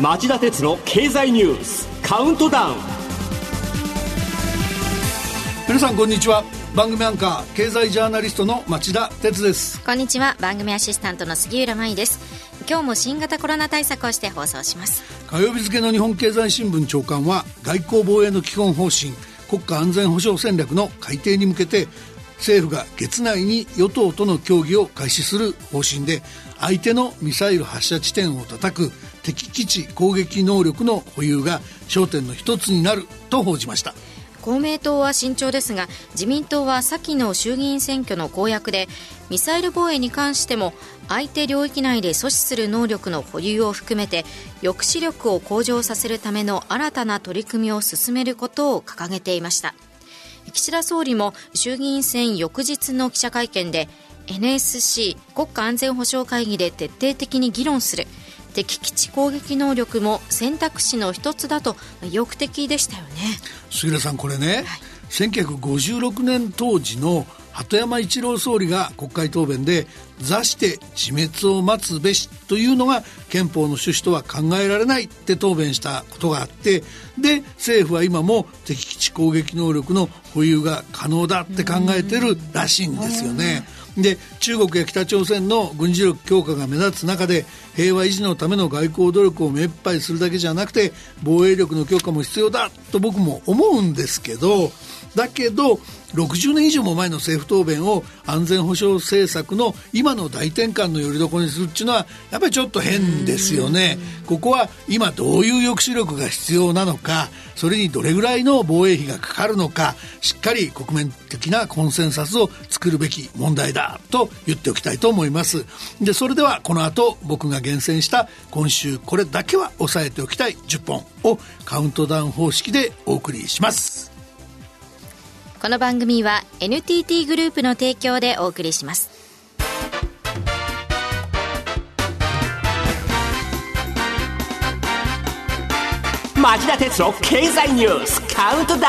町田鉄の経済ニュースカウントダウン。皆さんこんにちは。番組アンカー経済ジャーナリストの町田鉄です。こんにちは。番組アシスタントの杉浦舞です。今日も新型コロナ対策をして放送します。火曜日付の日本経済新聞長官は外交防衛の基本方針国家安全保障戦略の改定に向けて政府が月内に与党との協議を開始する方針で相手のミサイル発射地点を叩く敵基地攻撃能力の保有が焦点の一つになると報じました。公明党は慎重ですが自民党は先の衆議院選挙の公約でミサイル防衛に関しても相手領域内で阻止する能力の保有を含めて抑止力を向上させるための新たな取り組みを進めることを掲げていました。岸田総理も衆議院選翌日の記者会見で NSC 国家安全保障会議で徹底的に議論する。敵基地攻撃能力も選択肢の一つだと意欲的でしたよね。杉浦さんこれね、はい、1956年当時の鳩山一郎総理が国会答弁で座して自滅を待つべしというのが憲法の趣旨とは考えられないって答弁したことがあってで政府は今も敵基地攻撃能力の保有が可能だって考えてるらしいんですよね。で中国や北朝鮮の軍事力強化が目立つ中で平和維持のための外交努力を目いっぱいするだけじゃなくて防衛力の強化も必要だと僕も思うんですけどだけど60年以上も前の政府答弁を安全保障政策の今の大転換のよりどころにするっていうのはやっぱりちょっと変ですよね。ここは今どういう抑止力が必要なのかそれにどれぐらいの防衛費がかかるのかしっかり国民的なコンセンサスを作るべき問題だと言っておきたいと思いますでそれではこの後僕が厳選した今週これだけは押さえておきたい10本をカウントダウン方式でお送りします。この番組は NTT グループの提供でお送りします。町田鉄の経済ニュースカウントダウン。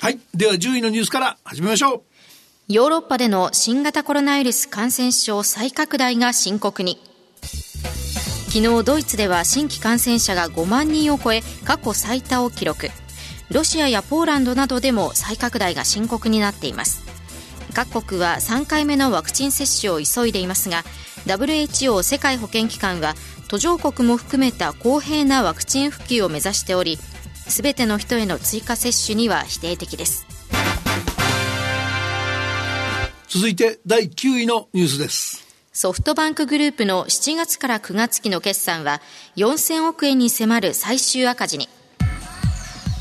はい。では10位のニュースから始めましょうヨーロッパでの新型コロナウイルス感染症再拡大が深刻に。昨日ドイツでは新規感染者が5万人を超え過去最多を記録。ロシアやポーランドなどでも再拡大が深刻になっています。各国は3回目のワクチン接種を急いでいますが WHO 世界保健機関は途上国も含めた公平なワクチン普及を目指しており全ての人への追加接種には否定的です。続いて第9位のニュースです。ソフトバンクグループの7月から9月期の決算は4000億円に迫る最終赤字に。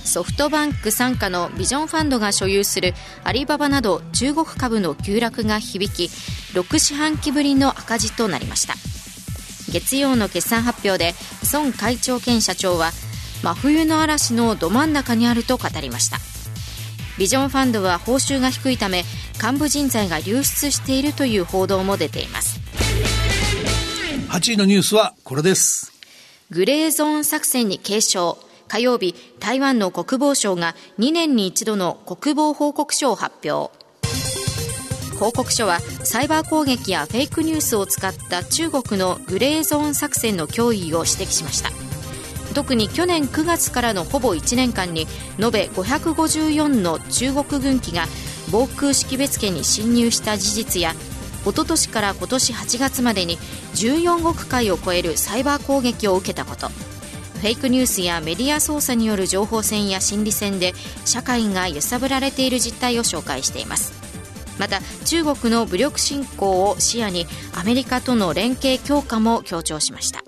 ソフトバンク傘下のビジョンファンドが所有するアリババなど中国株の急落が響き6四半期ぶりの赤字となりました。月曜の決算発表で孫会長兼社長は真冬の嵐のど真ん中にあると語りました。ビジョンファンドは報酬が低いため幹部人材が流出しているという報道も出ています。8位のニュースはこれです。グレーゾーン作戦に警鐘火曜日台湾の国防省が2年に一度の国防報告書を発表。報告書はサイバー攻撃やフェイクニュースを使った中国のグレーゾーン作戦の脅威を指摘しました特に去年9月からのほぼ1年間に延べ554の中国軍機が防空識別圏に侵入した事実やおととしから今年8月までに14億回を超えるサイバー攻撃を受けたこと。フェイクニュースやメディア操作による情報戦や心理戦で社会が揺さぶられている実態を紹介しています。また中国の武力侵攻を視野にアメリカとの連携強化も強調しました。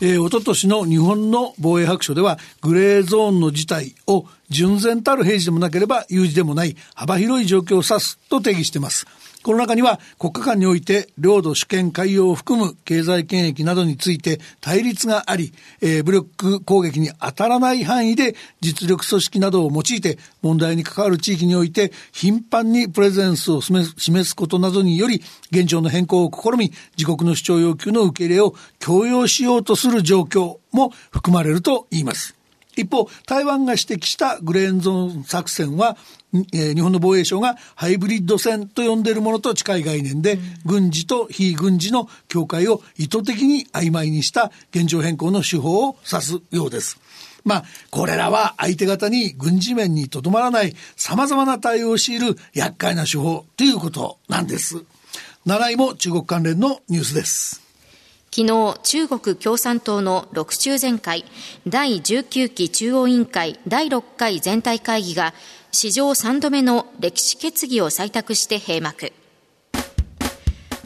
えー、おととしの日本の防衛白書ではグレーゾーンの事態を純然たる平時でもなければ有事でもない幅広い状況を指すと定義しています。この中には国家間において領土主権海洋を含む経済権益などについて対立があり、えー、武力攻撃に当たらない範囲で実力組織などを用いて問題に関わる地域において頻繁にプレゼンスを示すことなどにより現状の変更を試み自国の主張要求の受け入れを強要しようとする状況も含まれると言います。一方、台湾が指摘したグレーンゾーン作戦は、えー、日本の防衛省がハイブリッド戦と呼んでいるものと近い概念で、うん、軍事と非軍事の境界を意図的に曖昧にした現状変更の手法を指すようです。まあ、これらは相手方に軍事面にとどまらない様々な対応を強いる厄介な手法ということなんです。7位も中国関連のニュースです。昨日、中国共産党の6中全会第19期中央委員会第6回全体会議が史上3度目の歴史決議を採択して閉幕。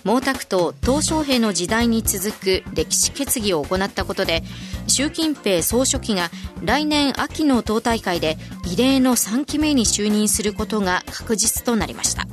毛沢東、鄧小平の時代に続く歴史決議を行ったことで習近平総書記が来年秋の党大会で異例の3期目に就任することが確実となりました。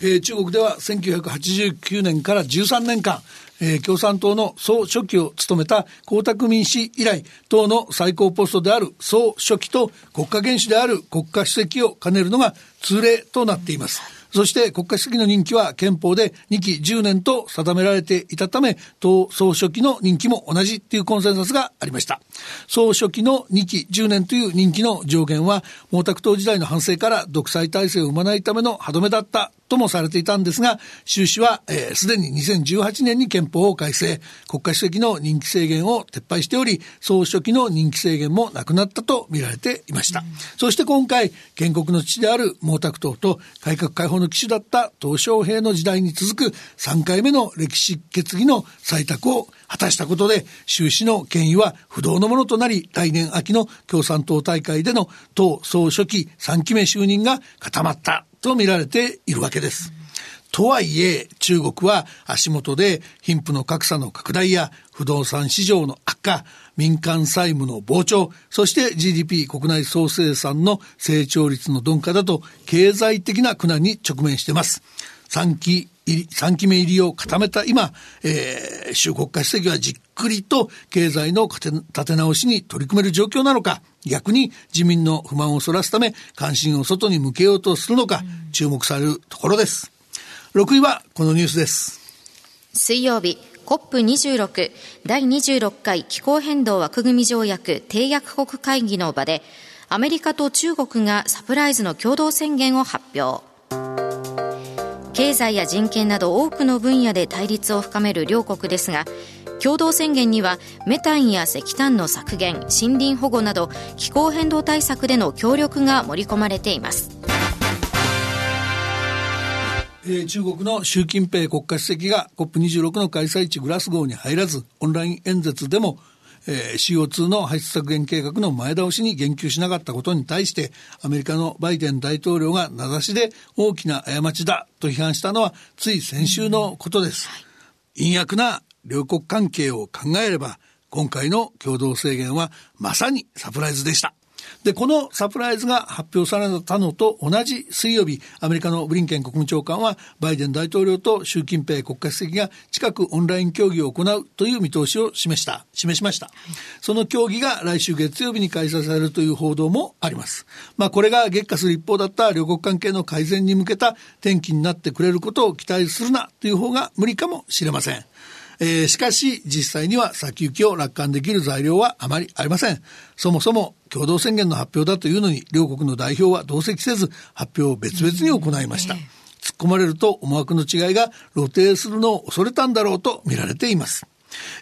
えー、中国では1989年から13年間、えー、共産党の総書記を務めた江沢民氏以来、党の最高ポストである総書記と国家元首である国家主席を兼ねるのが通例となっています。そして国家主席の任期は憲法で2期10年と定められていたため、党総書記の任期も同じというコンセンサスがありました。総書記の2期10年という任期の上限は、毛沢東時代の反省から独裁体制を生まないための歯止めだったともされていたんですが、習氏はすで、に2018年に憲法を改正、国家主席の任期制限を撤廃しており、総書記の任期制限もなくなったと見られていました。うん、そして今回、建国の父である毛沢東と改革開放の機種だった鄧小平の時代に続く3回目の歴史決議の採択を果たしたことで、習氏の権威は不動のものとなり、来年秋の共産党大会での党総書記3期目就任が固まったと見られているわけです。とはいえ、中国は足元で貧富の格差の拡大や不動産市場の悪化、民間債務の膨張、そして GDP 国内総生産の成長率の鈍化だと経済的な苦難に直面しています。3期入り、3期目入りを固めた今、えー、習国家主席はじっくりと経済の立て直しに取り組める状況なのか、逆に自民の不満をそらすため関心を外に向けようとするのか、注目されるところです。6位はこのニュースです。水曜日、COP26 第26回気候変動枠組条約締約国会議の場で、アメリカと中国がサプライズの共同宣言を発表。経済や人権など多くの分野で対立を深める両国ですが、共同宣言にはメタンや石炭の削減森林保護など気候変動対策での協力が盛り込まれています。えー、中国の習近平国家主席が COP26 の開催地グラスゴーに入らずオンライン演説でもえー、CO2 の排出削減計画の前倒しに言及しなかったことに対してアメリカのバイデン大統領が名指しで大きな過ちだと批判したのはつい先週のことです。陰悪な両国関係を考えれば、今回の共同制限はまさにサプライズでした。で、このサプライズが発表されたのと同じ水曜日、アメリカのブリンケン国務長官は、バイデン大統領と習近平国家主席が近くオンライン協議を行うという見通しを示した、示しました。その協議が来週月曜日に開催されるという報道もあります。まあ、これが激化する一方だった両国関係の改善に向けた転機になってくれることを期待するなという方が無理かもしれません。えー、しかし実際には先行きを楽観できる材料はあまりありません。そもそも共同宣言の発表だというのに両国の代表は同席せず発表を別々に行いました。突っ込まれると思惑の違いが露呈するのを恐れたんだろうと見られています。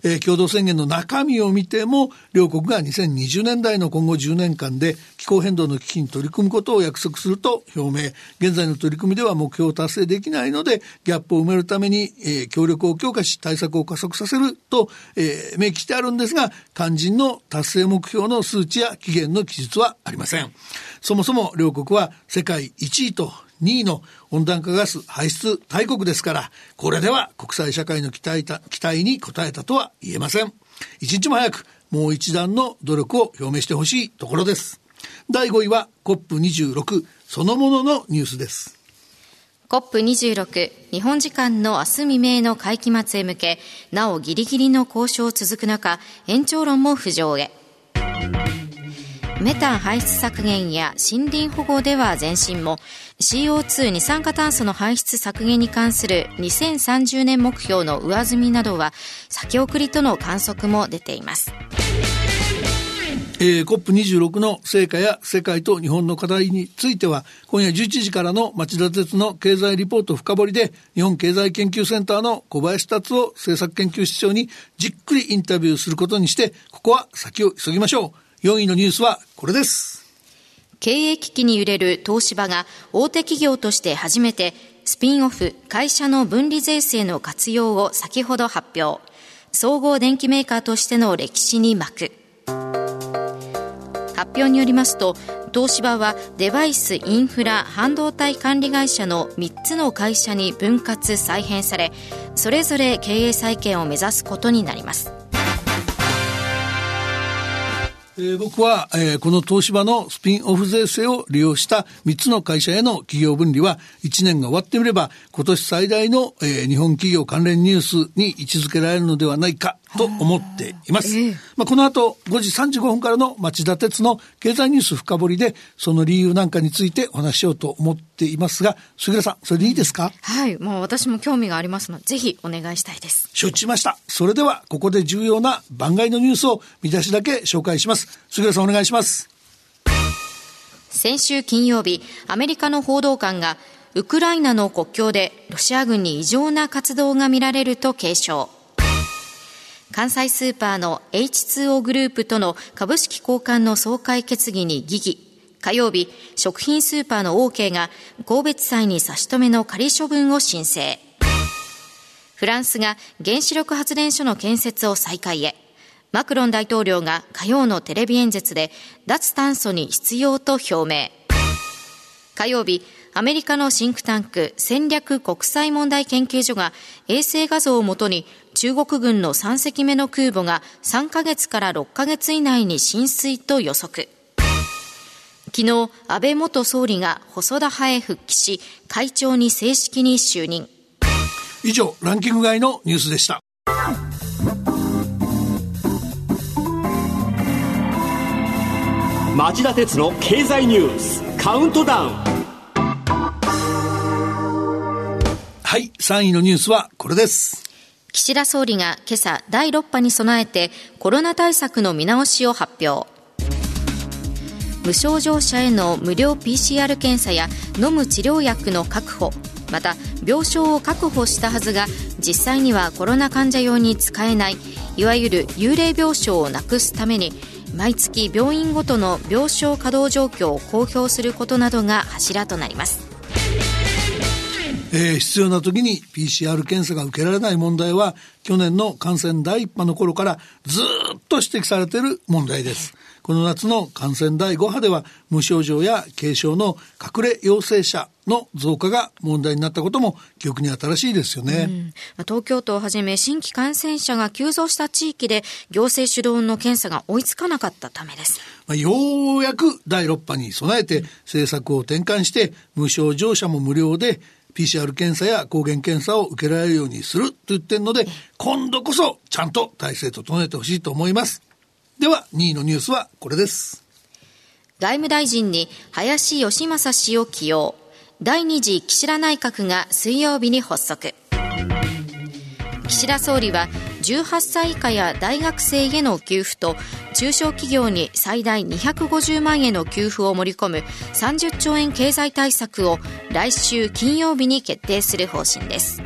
えー、共同宣言の中身を見ても両国が2020年代の今後10年間で気候変動の危機に取り組むことを約束すると表明。現在の取り組みでは目標を達成できないのでギャップを埋めるために、えー、協力を強化し対策を加速させると、えー、明記してあるんですが肝心の達成目標の数値や期限の記述はありません。そもそも両国は世界1位と2位の温暖化ガス排出大国ですから、これでは国際社会の期待期待に応えたとは言えません。一日も早くもう一段の努力を表明してほしいところです。第5位は COP26 そのもののニュースです。COP26 日本時間の明日未明の会期末へ向けなおギリギリの交渉続く中延長論も浮上へメタン排出削減や森林保護では前進も CO2 二酸化炭素の排出削減に関する2030年目標の上積みなどは先送りとの観測も出ていますえー、COP26 の成果や世界と日本の課題については、今夜11時からの町田鉄の経済リポート深掘りで、日本経済研究センターの小林達夫政策研究室長にじっくりインタビューすることにして、ここは先を急ぎましょう。4位のニュースはこれです。経営危機に揺れる東芝が大手企業として初めてスピンオフ会社の分離税制の活用を先ほど発表。総合電機メーカーとしての歴史に幕。発表によりますと東芝はデバイスインフラ半導体管理会社の3つの会社に分割再編されそれぞれ経営再建を目指すことになりますえー、僕は、えー、この東芝のスピンオフ税制を利用した3つの会社への企業分離は1年が終わってみれば今年最大の、えー、日本企業関連ニュースに位置づけられるのではないかと思っています。まあ、この後5時35分からの町田鉄の経済ニュース深掘りでその理由なんかについてお話しようと思っていますが杉浦さんそれでいいですか？はい。もう私も興味がありますのでぜひお願いしたいです。承知しました。それではここで重要な番外のニュースを見出しだけ紹介します。杉浦さんお願いします。先週金曜日アメリカの報道官がウクライナの国境でロシア軍に異常な活動が見られると警鐘関西スーパーの H2O グループとの株式交換の総会決議に疑義。火曜日、食品スーパーの OK が神戸地裁に差し止めの仮処分を申請。フランスが原子力発電所の建設を再開へ。マクロン大統領が火曜のテレビ演説で脱炭素に必要と表明。火曜日、アメリカのシンクタンク戦略国際問題研究所が衛星画像をもとに中国軍の3隻目の空母が3ヶ月から6ヶ月以内に浸水と予測。昨日、安倍元総理が細田派へ復帰し、会長に正式に就任。以上、ランキング外のニュースでした。町田鉄の経済ニュースカウントダウンはい、3位のニュースはこれです。岸田総理が今朝第6波に備えてコロナ対策の見直しを発表。無症状者への無料 PCR 検査や飲む治療薬の確保、また病床を確保したはずが実際にはコロナ患者用に使えないいわゆる幽霊病床をなくすために毎月病院ごとの病床稼働状況を公表することなどが柱となりますえー、必要な時に PCR 検査が受けられない問題は去年の感染第一波の頃からずっと指摘されている問題です。この夏の感染第5波では無症状や軽症の隠れ陽性者の増加が問題になったことも記憶に新しいですよね、うん、東京都をはじめ新規感染者が急増した地域で行政主導の検査が追いつかなかったためです、まあ、ようやく第6波に備えて政策を転換して無症状者も無料で PCR 検査や抗原検査を受けられるようにすると言ってるので、今度こそちゃんと体制整えてほしいと思います。では、2位のニュースはこれです。外務大臣に林芳正氏を起用。第2次岸田内閣が水曜日に発足。岸田総理は18歳以下や大学生への給付と中小企業に最大250万円の給付を盛り込む30兆円経済対策を来週金曜日に決定する方針です。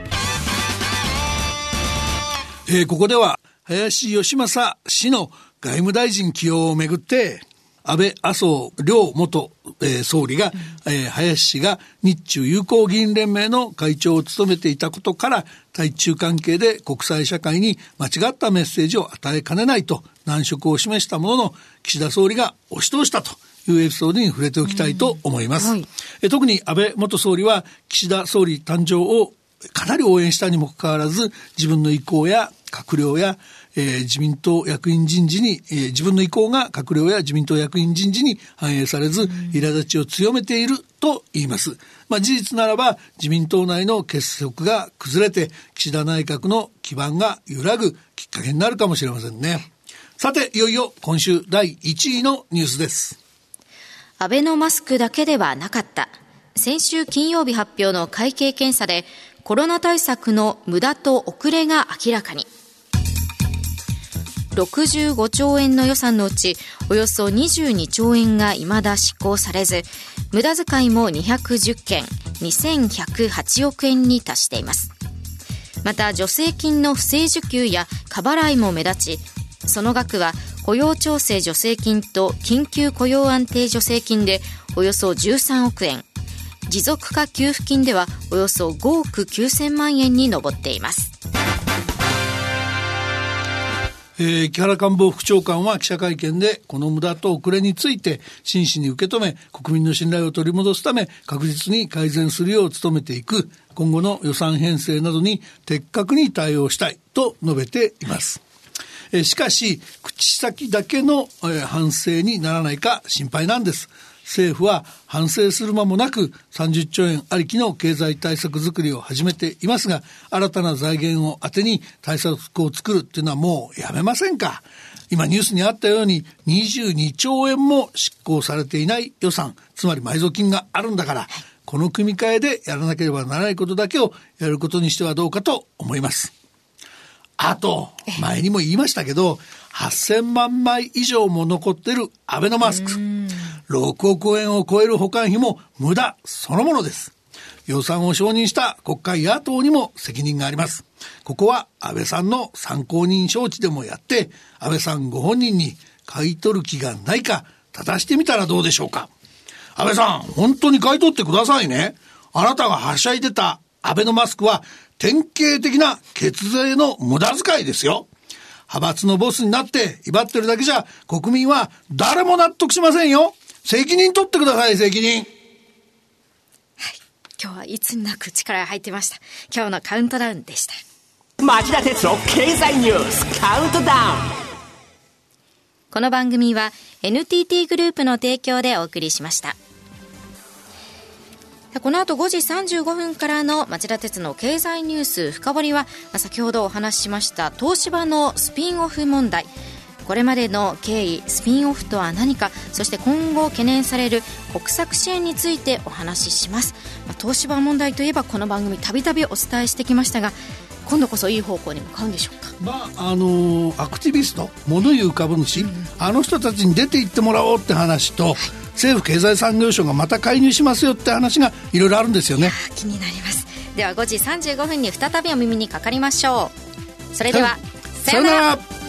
えー、ここでは林芳正氏の外務大臣起用をめぐって安倍麻生両元、えー、総理が、えー、林氏が日中友好議員連盟の会長を務めていたことから対中関係で国際社会に間違ったメッセージを与えかねないと難色を示したものの岸田総理が押し通したというエピソードに触れておきたいと思います。はい、え特に安倍元総理は岸田総理誕生をかなり応援したにもかかわらず自分の意向や閣僚やえー、自民党役員人事に、えー、自分の意向が閣僚や自民党役員人事に反映されず、苛立ちを強めていると言います。まあ、事実ならば自民党内の結束が崩れて岸田内閣の基盤が揺らぐきっかけになるかもしれませんね。さて、いよいよ今週第1位のニュースです。アベノマスクだけではなかった。先週金曜日発表の会計検査でコロナ対策の無駄と遅れが明らかに。65兆円の予算のうちおよそ22兆円が未だ執行されず無駄遣いも210件2108億円に達しています。また助成金の不正受給や過払いも目立ちその額は雇用調整助成金と緊急雇用安定助成金でおよそ13億円。持続化給付金ではおよそ5億9000万円に上っています。えー、木原官房副長官は記者会見で、この無駄と遅れについて真摯に受け止め、国民の信頼を取り戻すため、確実に改善するよう努めていく、今後の予算編成などに的確に対応したいと述べています。えー、しかし、口先だけの、えー、反省にならないか心配なんです。政府は反省する間もなく30兆円ありきの経済対策づくりを始めていますが、新たな財源を当てに対策を作るっていうのはもうやめませんか今ニュースにあったように22兆円も執行されていない予算、つまり埋蔵金があるんだから、この組み替えでやらなければならないことだけをやることにしてはどうかと思います。あと、前にも言いましたけど、8000万枚以上も残ってるアベノマスク。6億円を超える保管費も無駄そのものです。予算を承認した国会野党にも責任があります。ここは安倍さんの参考人招致でもやって、安倍さんご本人に買い取る気がないか、正してみたらどうでしょうか。安倍さん、本当に買い取ってくださいね。あなたがはしゃいでた安倍のマスクは典型的な血税の無駄遣いですよ。派閥のボスになって威張ってるだけじゃ国民は誰も納得しませんよ。責任取ってください、責任。はい。今日はいつになく力が入ってました。今日のカウントダウンでした。町田鉄の経済ニュースカウントダウン。この番組は NTT グループの提供でお送りしました。この後5時35分からの町田鉄の経済ニュース深掘りは、先ほどお話ししました東芝のスピンオフ問題。これまでの経緯スピンオフとは何かそして今後懸念される国策支援についてお話しします、まあ、東芝問題といえばこの番組たびたびお伝えしてきましたが今度こそいい方向に向かうんでしょうか、まああのー、アクティビスト物言う株主、うん、あの人たちに出て行ってもらおうって話と、はい、政府経済産業省がまた介入しますよって話がいろいろあるんですよね。気になります。では5時35分に再びお耳にかかりましょう。それでは、さよなら